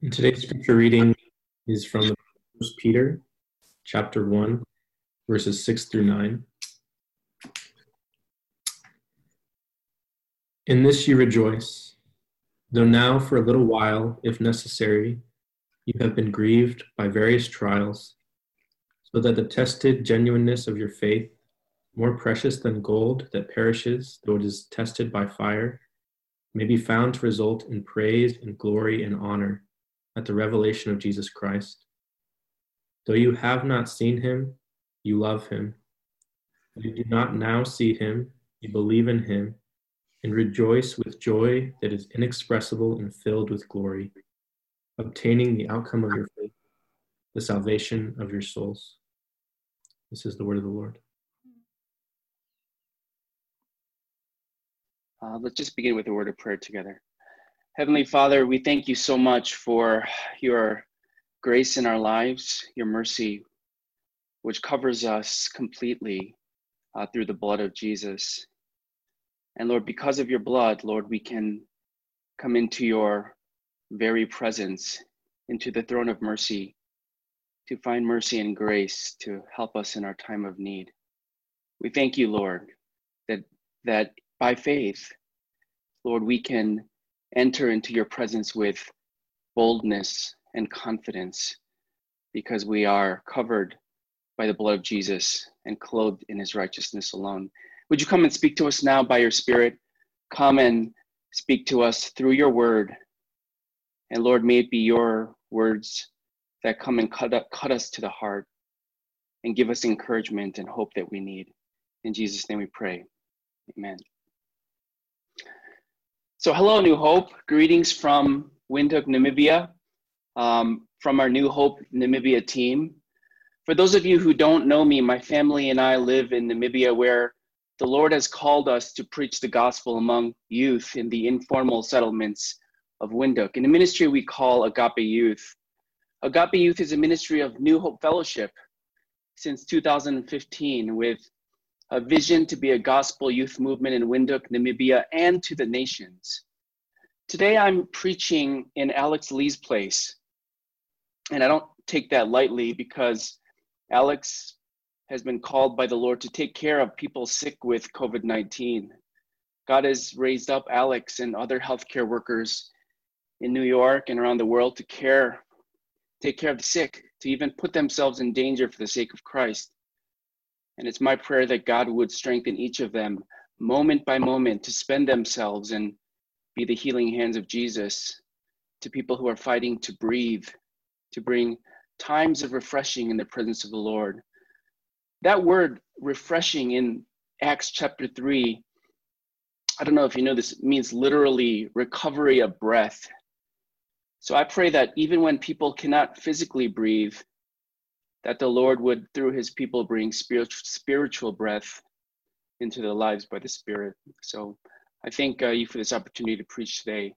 And today's scripture reading is from First Peter chapter 1, verses 6 through 9. In this you rejoice, though now for a little while, if necessary, you have been grieved by various trials, so that the tested genuineness of your faith, more precious than gold that perishes, though it is tested by fire, may be found to result in praise and glory and honor at the revelation of Jesus Christ. Though you have not seen him, you love him. You do not now see him, you believe in him, and rejoice with joy that is inexpressible and filled with glory, obtaining the outcome of your faith, the salvation of your souls. This is the word of the Lord. Uh, let's just begin with a word of prayer together. Heavenly Father, we thank you so much for your grace in our lives, your mercy, which covers us completely uh, through the blood of Jesus. And Lord, because of your blood, Lord, we can come into your very presence, into the throne of mercy, to find mercy and grace to help us in our time of need. We thank you, Lord, that, that by faith, Lord, we can enter into your presence with boldness and confidence because we are covered by the blood of Jesus and clothed in his righteousness alone. Would you come and speak to us now by your Spirit? Come and speak to us through your word. And Lord, may it be your words that come and cut, up, cut us to the heart and give us encouragement and hope that we need. In Jesus' name we pray. Amen. So, hello, New Hope. Greetings from Windhoek, Namibia, um, from our New Hope Namibia team. For those of you who don't know me, my family and I live in Namibia where the Lord has called us to preach the gospel among youth in the informal settlements of Windhoek, in a ministry we call Agape Youth. Agape Youth is a ministry of New Hope Fellowship since 2015 with a vision to be a gospel youth movement in Windhoek, Namibia, and to the nations. Today I'm preaching in Alex Lee's place. And I don't take that lightly because Alex has been called by the Lord to take care of people sick with COVID 19. God has raised up Alex and other healthcare workers in New York and around the world to care, take care of the sick, to even put themselves in danger for the sake of Christ. And it's my prayer that God would strengthen each of them moment by moment to spend themselves and be the healing hands of Jesus to people who are fighting to breathe, to bring times of refreshing in the presence of the Lord. That word refreshing in Acts chapter 3, I don't know if you know this, means literally recovery of breath. So I pray that even when people cannot physically breathe, that the Lord would, through his people, bring spiritual, spiritual breath into their lives by the Spirit. So I thank uh, you for this opportunity to preach today.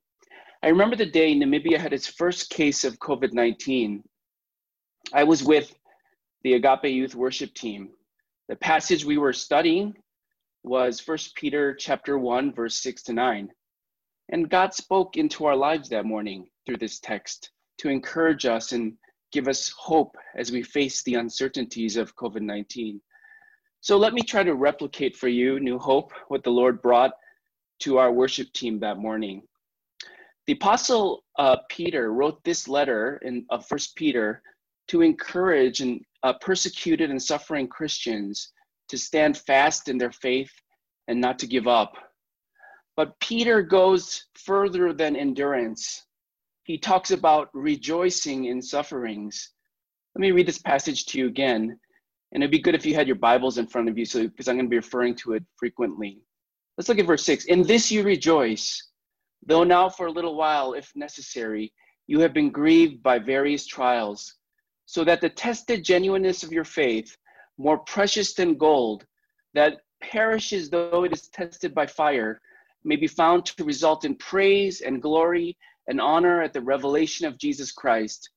I remember the day Namibia had its first case of COVID 19. I was with the Agape Youth Worship Team. The passage we were studying was First Peter chapter 1, verse 6 to 9. And God spoke into our lives that morning through this text to encourage us and give us hope as we face the uncertainties of COVID 19. So let me try to replicate for you, New Hope, what the Lord brought to our worship team that morning. The Apostle uh, Peter wrote this letter in uh, First Peter to encourage and uh, persecuted and suffering Christians to stand fast in their faith and not to give up. But Peter goes further than endurance he talks about rejoicing in sufferings. Let me read this passage to you again. And it'd be good if you had your Bibles in front of you, so because I'm going to be referring to it frequently. Let's look at verse 6. In this you rejoice, though now for a little while, if necessary, you have been grieved by various trials, so that the tested genuineness of your faith, more precious than gold, that perishes though it is tested by fire, may be found to result in praise and glory and honor at the revelation of Jesus Christ.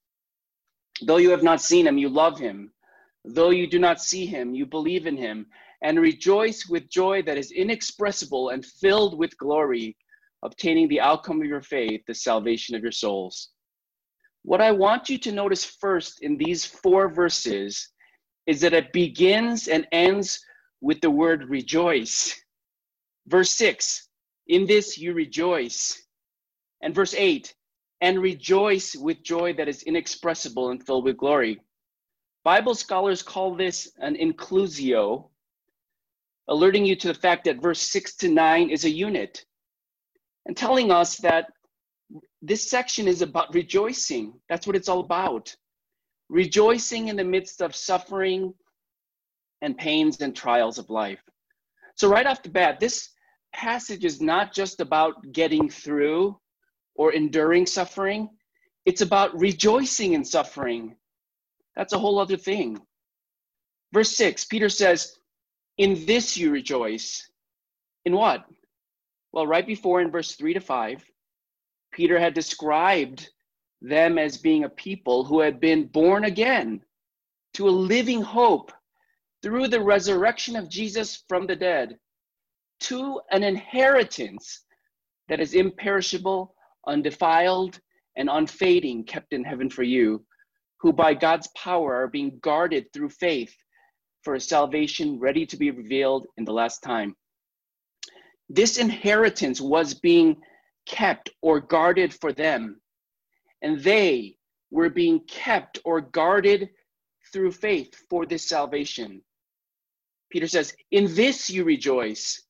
Though you have not seen him, you love him. Though you do not see him, you believe in him and rejoice with joy that is inexpressible and filled with glory, obtaining the outcome of your faith, the salvation of your souls. What I want you to notice first in these four verses is that it begins and ends with the word rejoice. Verse 6, in this you rejoice. And verse 8, and rejoice with joy that is inexpressible and filled with glory. Bible scholars call this an inclusio, alerting you to the fact that verse 6 to 9 is a unit and telling us that this section is about rejoicing. That's what it's all about. Rejoicing in the midst of suffering and pains and trials of life. So, right off the bat, this passage is not just about getting through or enduring suffering, it's about rejoicing in suffering. That's a whole other thing. Verse 6, Peter says, In this you rejoice. In what? Well, right before in verse 3 to 5, Peter had described them as being a people who had been born again to a living hope through the resurrection of Jesus from the dead, to an inheritance that is imperishable, undefiled, and unfading, kept in heaven for you, who by God's power are being guarded through faith for a salvation ready to be revealed in the last time. This inheritance was being kept or guarded for them, and they were being kept or guarded through faith for this salvation. Peter says, In this you rejoice.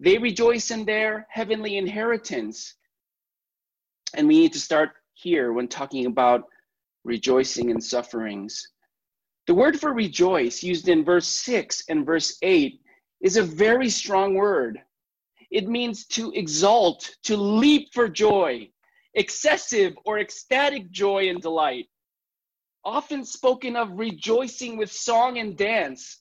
They rejoice in their heavenly inheritance. And we need to start here when talking about rejoicing in sufferings. The word for rejoice, used in verse 6 and verse 8, is a very strong word. It means to exalt, to leap for joy, excessive or ecstatic joy and delight. Often spoken of rejoicing with song and dance.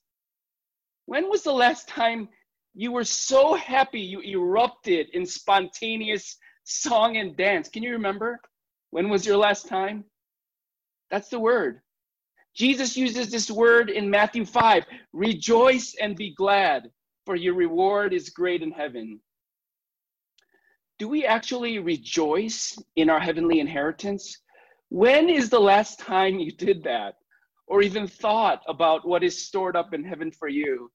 When was the last time you were so happy you erupted in spontaneous song and dance? Can you remember? When was your last time? That's the word. Jesus uses this word in Matthew 5 rejoice and be glad, for your reward is great in heaven. Do we actually rejoice in our heavenly inheritance? When is the last time you did that or even thought about what is stored up in heaven for you?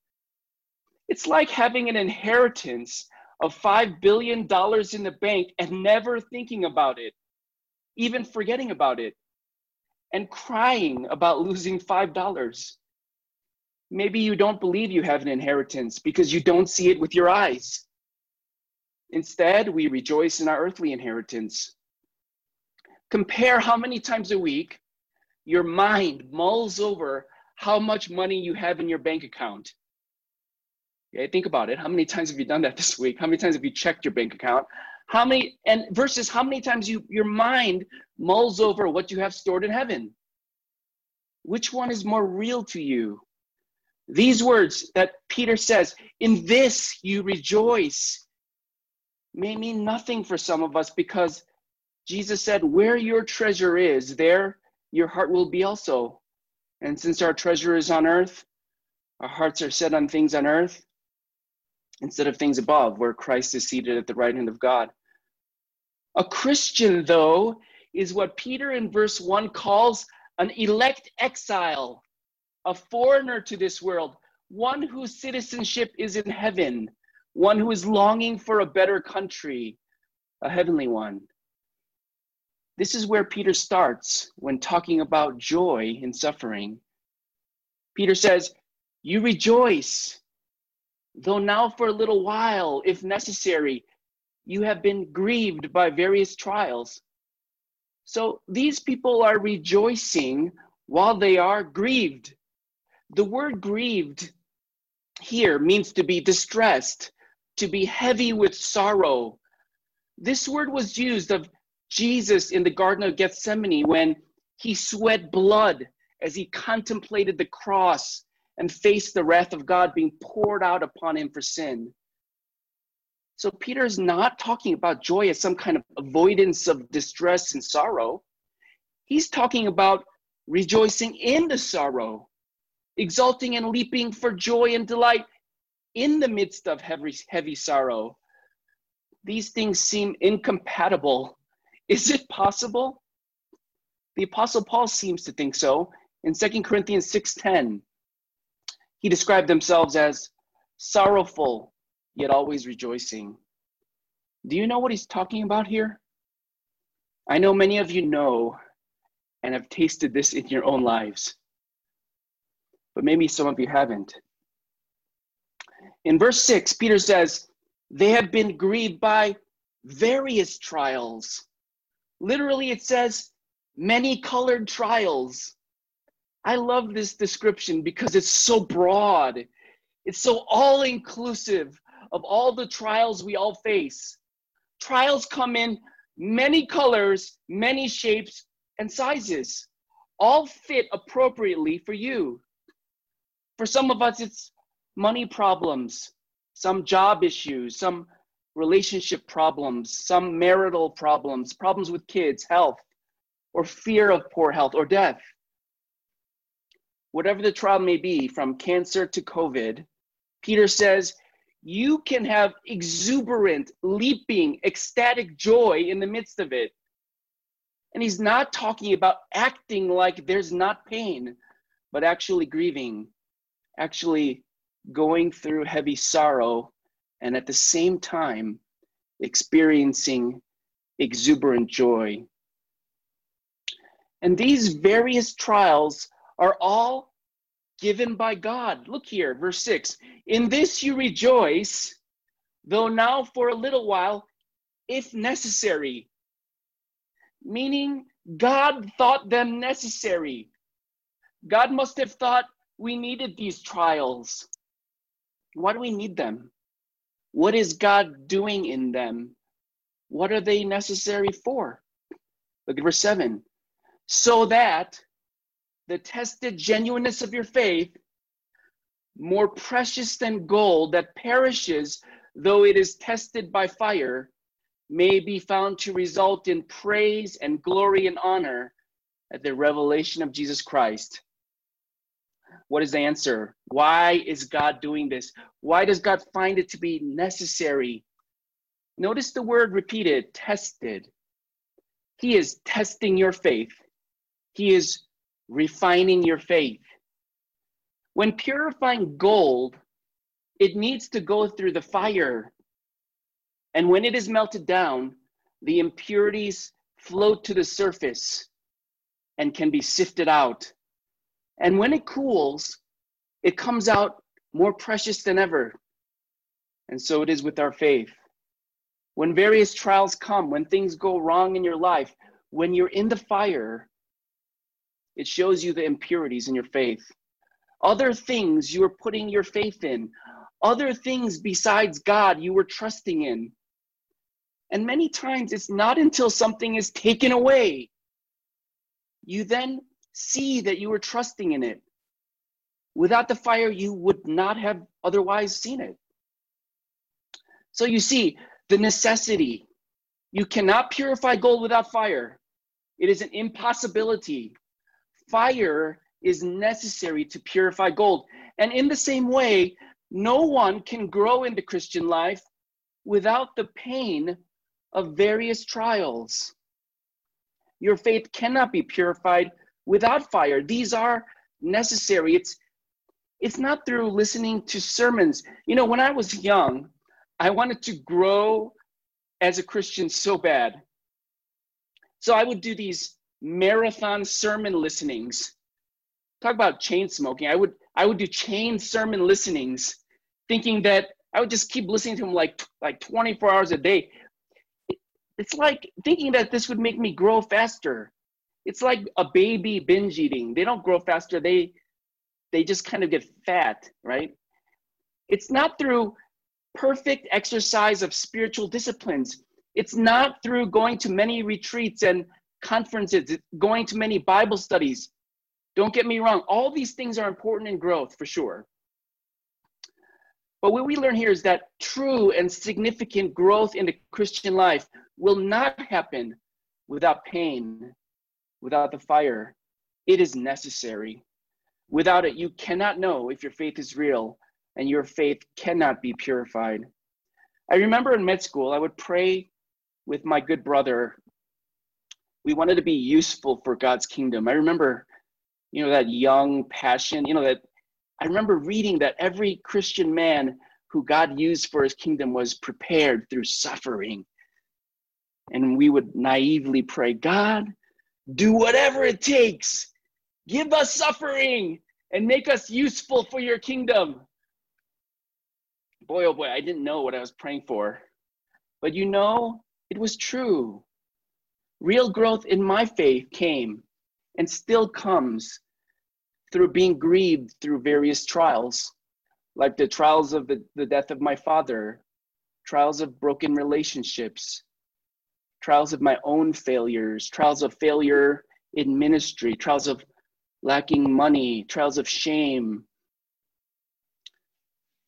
It's like having an inheritance of $5 billion in the bank and never thinking about it, even forgetting about it and crying about losing $5. Maybe you don't believe you have an inheritance because you don't see it with your eyes. Instead, we rejoice in our earthly inheritance. Compare how many times a week your mind mulls over how much money you have in your bank account. Okay, think about it. How many times have you done that this week? How many times have you checked your bank account? How many and versus how many times you your mind mulls over what you have stored in heaven? Which one is more real to you? These words that Peter says, in this you rejoice, may mean nothing for some of us because Jesus said, Where your treasure is, there your heart will be also. And since our treasure is on earth, our hearts are set on things on earth instead of things above, where Christ is seated at the right hand of God. A Christian, though, is what Peter in verse 1 calls an elect exile, a foreigner to this world, one whose citizenship is in heaven, one who is longing for a better country, a heavenly one. This is where Peter starts when talking about joy in suffering. Peter says, You rejoice though now for a little while, if necessary, you have been grieved by various trials. So these people are rejoicing while they are grieved. The word grieved here means to be distressed, to be heavy with sorrow. This word was used of Jesus in the Garden of Gethsemane when he sweat blood as he contemplated the cross and face the wrath of God being poured out upon him for sin. So Peter is not talking about joy as some kind of avoidance of distress and sorrow. He's talking about rejoicing in the sorrow, exulting and leaping for joy and delight in the midst of heavy, heavy sorrow. These things seem incompatible. Is it possible? The apostle Paul seems to think so. In 2 Corinthians 6:10, he described themselves as sorrowful yet always rejoicing. Do you know what he's talking about here? I know many of you know and have tasted this in your own lives, but maybe some of you haven't. In verse 6, Peter says, They have been grieved by various trials. Literally, it says, many colored trials. I love this description because it's so broad. It's so all inclusive of all the trials we all face. Trials come in many colors, many shapes, and sizes, all fit appropriately for you. For some of us, it's money problems, some job issues, some relationship problems, some marital problems, problems with kids, health, or fear of poor health or death. Whatever the trial may be, from cancer to COVID, Peter says, you can have exuberant, leaping, ecstatic joy in the midst of it. And he's not talking about acting like there's not pain, but actually grieving, actually going through heavy sorrow, and at the same time experiencing exuberant joy. And these various trials are all given by God. Look here, verse 6 In this you rejoice, though now for a little while, if necessary. Meaning, God thought them necessary. God must have thought we needed these trials. Why do we need them? What is God doing in them? What are they necessary for? Look at verse 7. So that the tested genuineness of your faith, more precious than gold that perishes though it is tested by fire, may be found to result in praise and glory and honor at the revelation of Jesus Christ. What is the answer? Why is God doing this? Why does God find it to be necessary? Notice the word repeated tested. He is testing your faith, He is refining your faith. When purifying gold, it needs to go through the fire. And when it is melted down, the impurities float to the surface and can be sifted out. And when it cools, it comes out more precious than ever. And so it is with our faith. When various trials come, when things go wrong in your life, when you're in the fire, it shows you the impurities in your faith. Other things you were putting your faith in, other things besides God you were trusting in. And many times it's not until something is taken away, you then see that you were trusting in it. Without the fire, you would not have otherwise seen it. So you see the necessity. You cannot purify gold without fire, it is an impossibility fire is necessary to purify gold. And in the same way, no one can grow in the Christian life without the pain of various trials. Your faith cannot be purified without fire. These are necessary. It's it's not through listening to sermons. You know, when I was young, I wanted to grow as a Christian so bad. So I would do these marathon sermon listenings. Talk about chain smoking. I would I would do chain sermon listenings, thinking that I would just keep listening to him like like 24 hours a day. It's like thinking that this would make me grow faster. It's like a baby binge eating. They don't grow faster. They they just kind of get fat, right? It's not through perfect exercise of spiritual disciplines. It's not through going to many retreats and conferences, going to many Bible studies. Don't get me wrong, all these things are important in growth for sure. But what we learn here is that true and significant growth in the Christian life will not happen without pain, without the fire. It is necessary. Without it, you cannot know if your faith is real, and your faith cannot be purified. I remember in med school, I would pray with my good brother We wanted to be useful for God's kingdom. I remember, you know, that young passion, you know, that I remember reading that every Christian man who God used for his kingdom was prepared through suffering. And we would naively pray, God, do whatever it takes. Give us suffering and make us useful for your kingdom. Boy, oh boy, I didn't know what I was praying for. But you know, it was true. Real growth in my faith came and still comes through being grieved through various trials, like the trials of the, the death of my father, trials of broken relationships, trials of my own failures, trials of failure in ministry, trials of lacking money, trials of shame.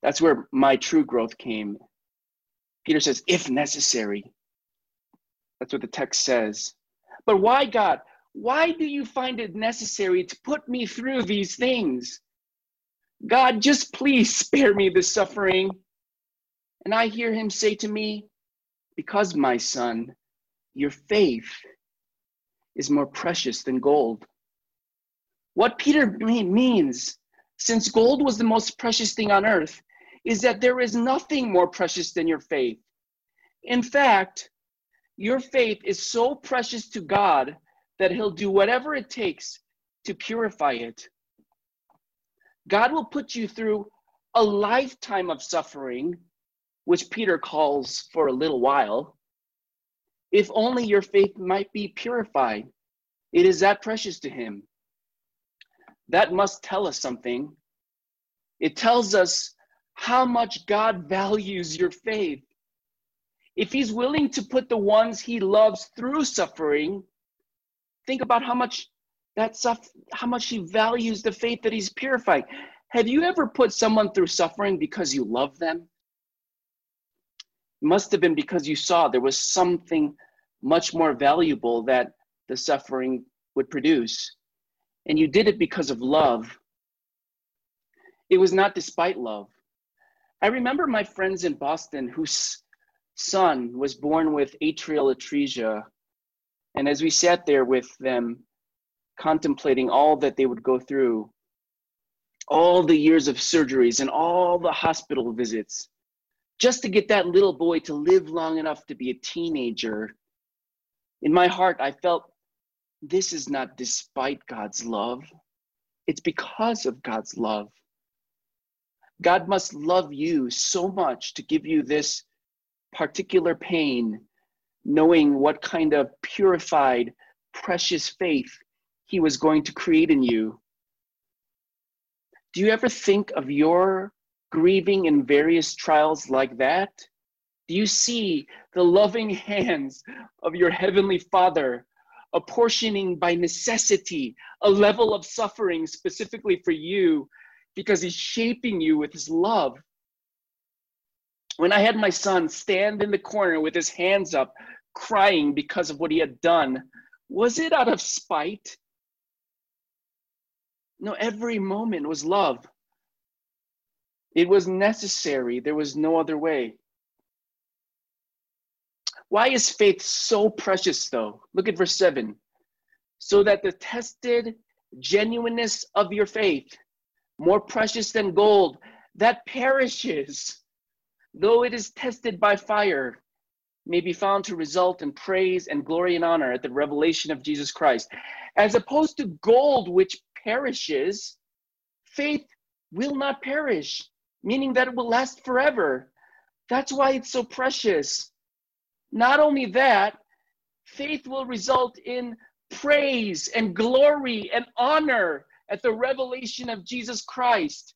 That's where my true growth came. Peter says, if necessary. That's what the text says. But why, God? Why do you find it necessary to put me through these things? God, just please spare me the suffering. And I hear him say to me, Because, my son, your faith is more precious than gold. What Peter means, since gold was the most precious thing on earth, is that there is nothing more precious than your faith. In fact, your faith is so precious to God that He'll do whatever it takes to purify it. God will put you through a lifetime of suffering, which Peter calls for a little while, if only your faith might be purified. It is that precious to Him. That must tell us something. It tells us how much God values your faith. If He's willing to put the ones He loves through suffering, think about how much that stuff, how much He values the faith that He's purified. Have you ever put someone through suffering because you love them? It must have been because you saw there was something much more valuable that the suffering would produce. And you did it because of love. It was not despite love. I remember my friends in Boston whose son was born with atrial atresia. And as we sat there with them, contemplating all that they would go through, all the years of surgeries and all the hospital visits, just to get that little boy to live long enough to be a teenager. In my heart, I felt this is not despite God's love, it's because of God's love. God must love you so much to give you this particular pain, knowing what kind of purified, precious faith He was going to create in you. Do you ever think of your grieving in various trials like that? Do you see the loving hands of your Heavenly Father apportioning by necessity a level of suffering specifically for you because he's shaping you with his love. When I had my son stand in the corner with his hands up, crying because of what he had done, was it out of spite? No, every moment was love. It was necessary, there was no other way. Why is faith so precious, though? Look at verse 7. So that the tested genuineness of your faith, more precious than gold, that perishes, though it is tested by fire, may be found to result in praise and glory and honor at the revelation of Jesus Christ. As opposed to gold, which perishes, faith will not perish, meaning that it will last forever. That's why it's so precious. Not only that, faith will result in praise and glory and honor at the revelation of Jesus Christ.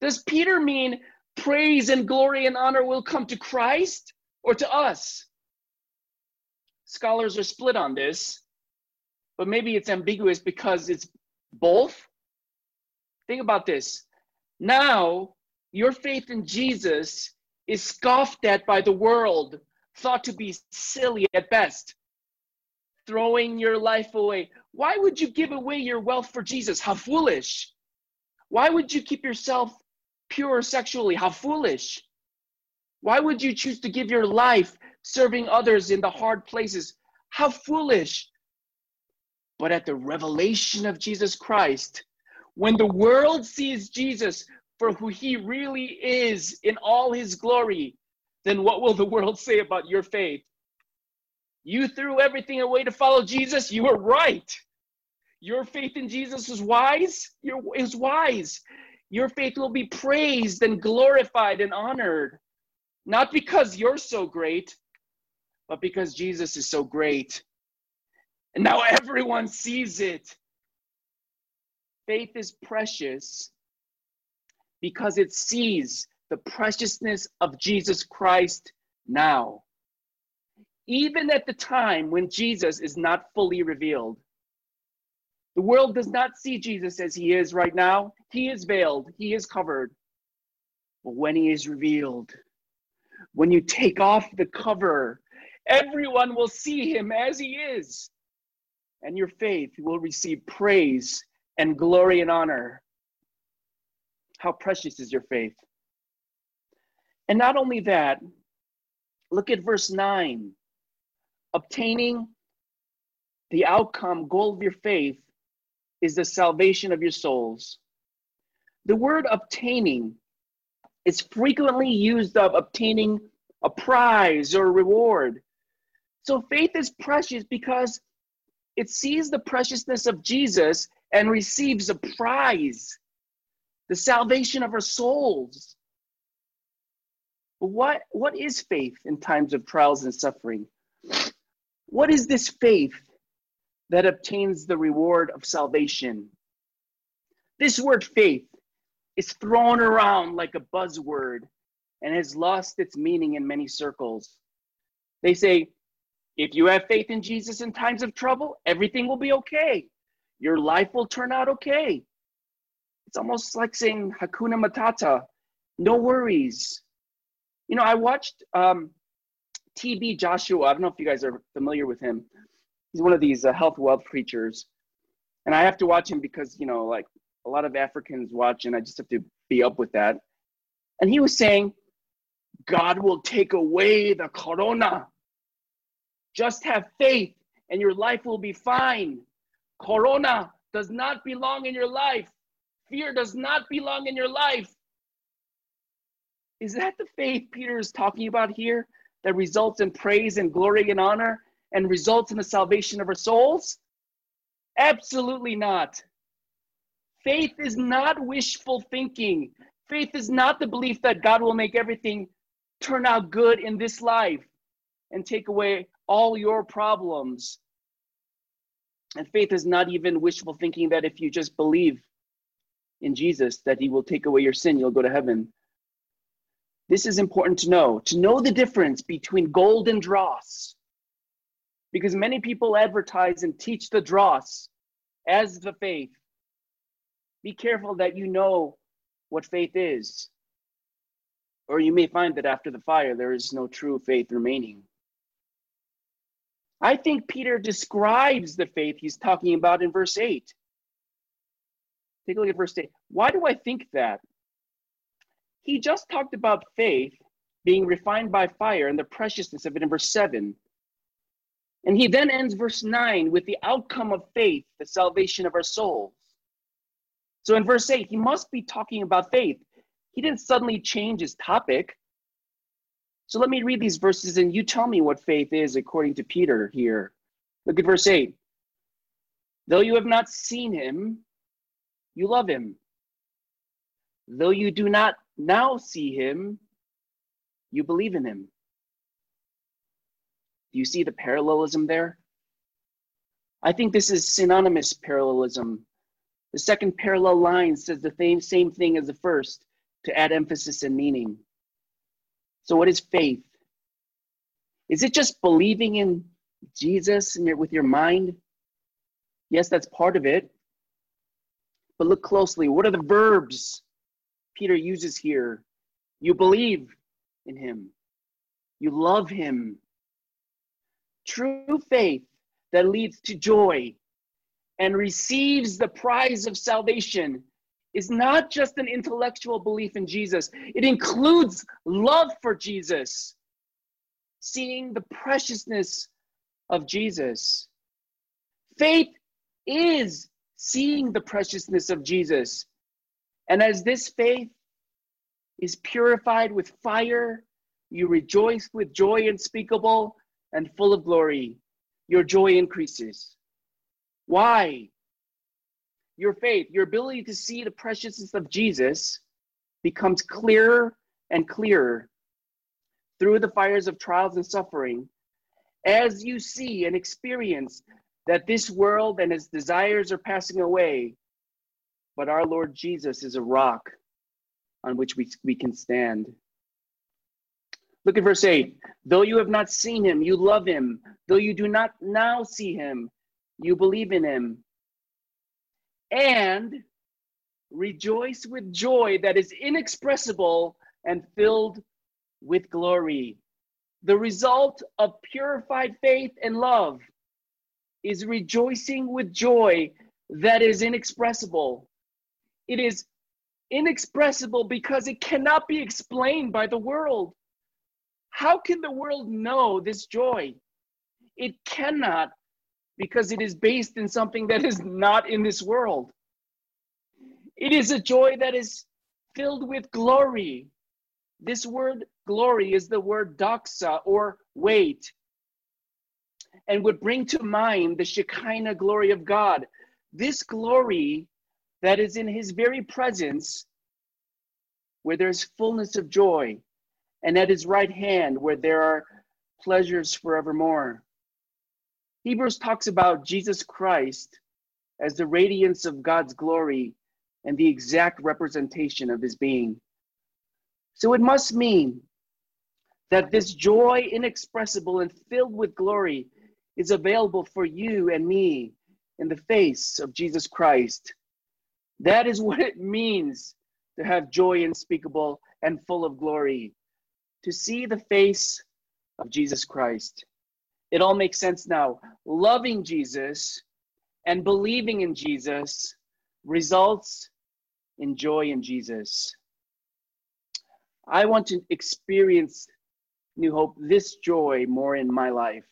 Does Peter mean praise and glory and honor will come to Christ or to us? Scholars are split on this, but maybe it's ambiguous because it's both. Think about this. Now, your faith in Jesus is scoffed at by the world thought to be silly at best. Throwing your life away. Why would you give away your wealth for Jesus? How foolish. Why would you keep yourself pure sexually? How foolish. Why would you choose to give your life serving others in the hard places? How foolish. But at the revelation of Jesus Christ, when the world sees Jesus for who he really is in all his glory, then what will the world say about your faith? You threw everything away to follow Jesus. You were right. Your faith in Jesus is wise. Your is wise. Your faith will be praised and glorified and honored, not because you're so great, but because Jesus is so great. And now everyone sees it. Faith is precious because it sees the preciousness of Jesus Christ now even at the time when Jesus is not fully revealed. The world does not see Jesus as he is right now. He is veiled, he is covered. But when he is revealed, when you take off the cover, everyone will see him as he is. And your faith will receive praise and glory and honor. How precious is your faith? And not only that, look at verse 9 obtaining the outcome, goal of your faith, is the salvation of your souls. The word obtaining is frequently used of obtaining a prize or a reward. So faith is precious because it sees the preciousness of Jesus and receives a prize, the salvation of our souls. What, what is faith in times of trials and suffering? What is this faith that obtains the reward of salvation? This word faith is thrown around like a buzzword and has lost its meaning in many circles. They say, if you have faith in Jesus in times of trouble, everything will be okay. Your life will turn out okay. It's almost like saying Hakuna Matata, no worries. You know, I watched um, TB Joshua. I don't know if you guys are familiar with him. He's one of these uh, health wealth preachers, and I have to watch him because you know, like a lot of Africans watch, and I just have to be up with that. And he was saying, God will take away the corona. Just have faith, and your life will be fine. Corona does not belong in your life. Fear does not belong in your life. Is that the faith Peter is talking about here? that results in praise and glory and honor and results in the salvation of our souls? Absolutely not. Faith is not wishful thinking. Faith is not the belief that God will make everything turn out good in this life and take away all your problems. And faith is not even wishful thinking that if you just believe in Jesus that he will take away your sin, you'll go to heaven. This is important to know, to know the difference between gold and dross. Because many people advertise and teach the dross as the faith. Be careful that you know what faith is. Or you may find that after the fire, there is no true faith remaining. I think Peter describes the faith he's talking about in verse 8. Take a look at verse 8. Why do I think that? He just talked about faith being refined by fire and the preciousness of it in verse 7. And he then ends verse 9 with the outcome of faith, the salvation of our souls. So in verse 8, he must be talking about faith. He didn't suddenly change his topic. So let me read these verses and you tell me what faith is according to Peter here. Look at verse 8. Though you have not seen him, you love him. Though you do not now see him, you believe in him. Do you see the parallelism there? I think this is synonymous parallelism. The second parallel line says the same, thing as the first to add emphasis and meaning. So, what is faith? Is it just believing in Jesus and your, with your mind? Yes, that's part of it. But look closely. What are the verbs Peter uses here. You believe in him, you love him. True faith that leads to joy and receives the prize of salvation is not just an intellectual belief in Jesus, it includes love for Jesus, seeing the preciousness of Jesus. Faith is seeing the preciousness of Jesus. And as this faith is purified with fire, you rejoice with joy unspeakable and full of glory. Your joy increases. Why? Your faith, your ability to see the preciousness of Jesus becomes clearer and clearer through the fires of trials and suffering as you see and experience that this world and its desires are passing away, but our Lord Jesus is a rock on which we, we can stand. Look at verse 8. Though you have not seen him, you love him. Though you do not now see him, you believe in him. And rejoice with joy that is inexpressible and filled with glory. The result of purified faith and love is rejoicing with joy that is inexpressible. It is inexpressible because it cannot be explained by the world. How can the world know this joy? It cannot because it is based in something that is not in this world. It is a joy that is filled with glory. This word glory is the word doxa or weight and would bring to mind the Shekinah glory of God. This glory that is in his very presence, where there's fullness of joy, and at his right hand, where there are pleasures forevermore. Hebrews talks about Jesus Christ as the radiance of God's glory and the exact representation of his being. So it must mean that this joy inexpressible and filled with glory is available for you and me in the face of Jesus Christ. That is what it means to have joy unspeakable and full of glory, to see the face of Jesus Christ. It all makes sense now. Loving Jesus and believing in Jesus results in joy in Jesus. I want to experience New Hope this joy more in my life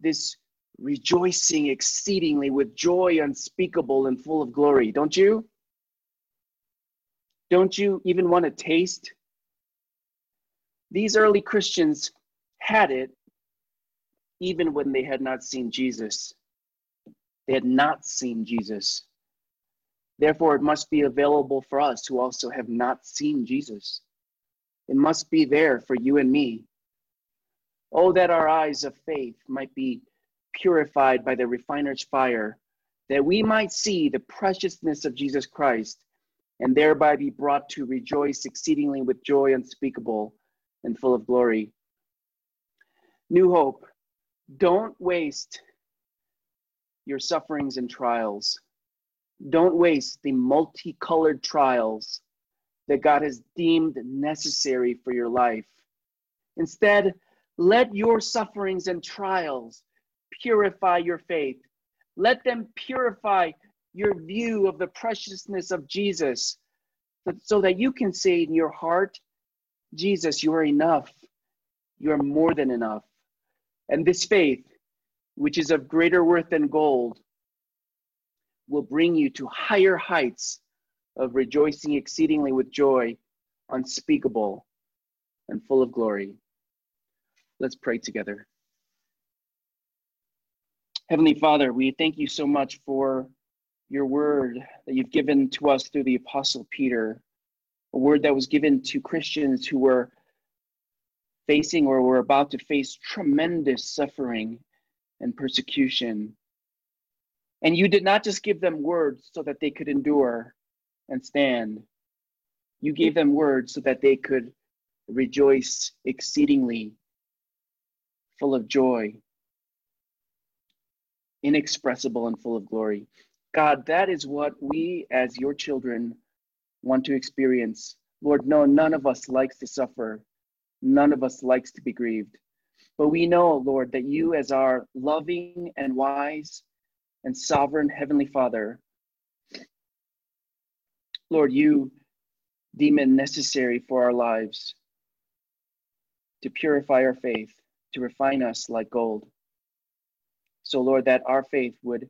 this rejoicing exceedingly with joy unspeakable and full of glory, don't you? Don't you even want to taste? These early Christians had it even when they had not seen Jesus. They had not seen Jesus. Therefore, it must be available for us who also have not seen Jesus. It must be there for you and me. Oh, that our eyes of faith might be purified by the refiner's fire, that we might see the preciousness of Jesus Christ, and thereby be brought to rejoice exceedingly with joy unspeakable and full of glory. New hope, don't waste your sufferings and trials. Don't waste the multicolored trials that God has deemed necessary for your life. Instead, let your sufferings and trials purify your faith. Let them purify your view of the preciousness of Jesus so that you can say in your heart, Jesus, you are enough. You are more than enough. And this faith, which is of greater worth than gold, will bring you to higher heights of rejoicing exceedingly with joy, unspeakable and full of glory. Let's pray together. Heavenly Father, we thank you so much for your word that you've given to us through the Apostle Peter, a word that was given to Christians who were facing or were about to face tremendous suffering and persecution. And you did not just give them words so that they could endure and stand, you gave them words so that they could rejoice exceedingly full of joy, inexpressible and full of glory. God, that is what we as your children want to experience. Lord, no, none of us likes to suffer. None of us likes to be grieved. But we know, Lord, that you, as our loving and wise and sovereign Heavenly Father, Lord, you deem it necessary for our lives to purify our faith to refine us like gold. So, Lord, that our faith would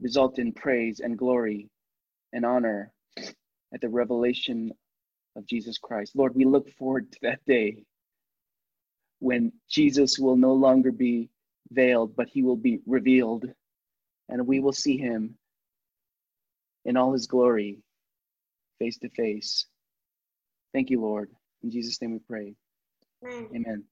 result in praise and glory and honor at the revelation of Jesus Christ. Lord, we look forward to that day when Jesus will no longer be veiled, but he will be revealed, and we will see him in all his glory, face to face. Thank you, Lord. In Jesus' name we pray. Amen. Amen.